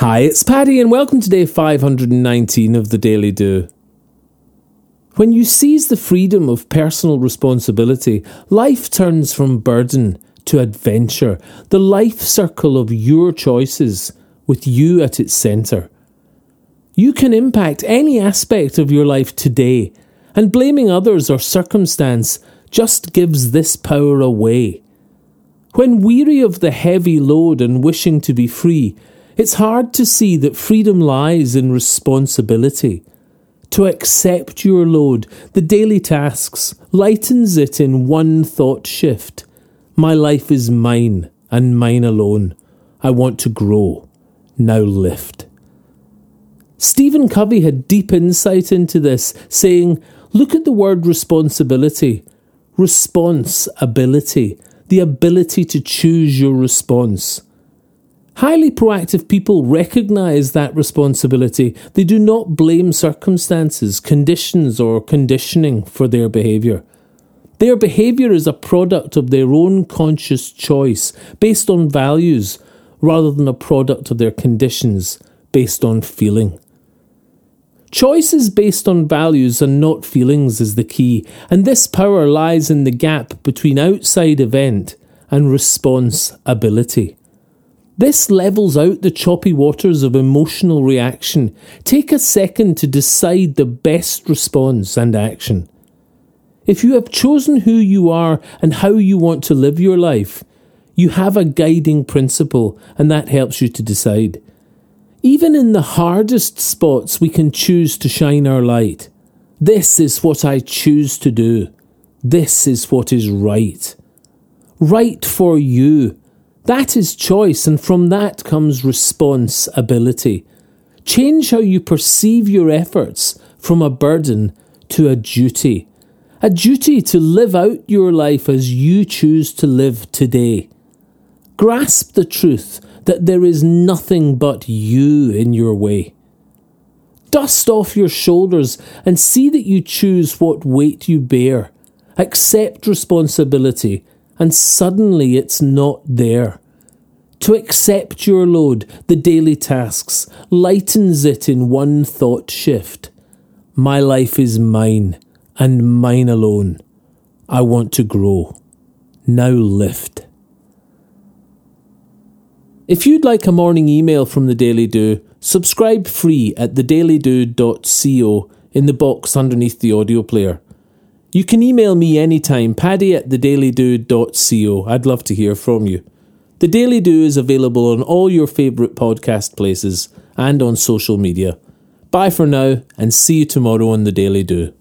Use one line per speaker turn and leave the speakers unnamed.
Hi, it's Paddy, and welcome to day 519 of the Daily Do. When you seize the freedom of personal responsibility, life turns from burden to adventure, the life circle of your choices, with you at its centre. You can impact any aspect of your life today, and blaming others or circumstance just gives this power away. When weary of the heavy load and wishing to be free, it's hard to see that freedom lies in responsibility. To accept your load, the daily tasks, lightens it in one thought shift. My life is mine and mine alone. I want to grow. Now lift. Stephen Covey had deep insight into this, saying, Look at the word responsibility. Response ability, the ability to choose your response. Highly proactive people recognize that responsibility. They do not blame circumstances, conditions, or conditioning for their behavior. Their behavior is a product of their own conscious choice based on values rather than a product of their conditions based on feeling. Choices based on values and not feelings is the key, and this power lies in the gap between outside event and response ability. This levels out the choppy waters of emotional reaction. Take a second to decide the best response and action. If you have chosen who you are and how you want to live your life, you have a guiding principle, and that helps you to decide. Even in the hardest spots, we can choose to shine our light. This is what I choose to do. This is what is right. Right for you that is choice, and from that comes responsibility. Change how you perceive your efforts from a burden to a duty. A duty to live out your life as you choose to live today. Grasp the truth that there is nothing but you in your way. Dust off your shoulders and see that you choose what weight you bear. Accept responsibility, and suddenly it's not there. To accept your load, the daily tasks, lightens it in one thought shift. My life is mine, and mine alone. I want to grow. Now lift. If you'd like a morning email from the Daily Do, subscribe free at thedailydo.co in the box underneath the audio player. You can email me anytime, paddy at thedailydo.co. I'd love to hear from you. The Daily Do is available on all your favourite podcast places and on social media. Bye for now, and see you tomorrow on The Daily Do.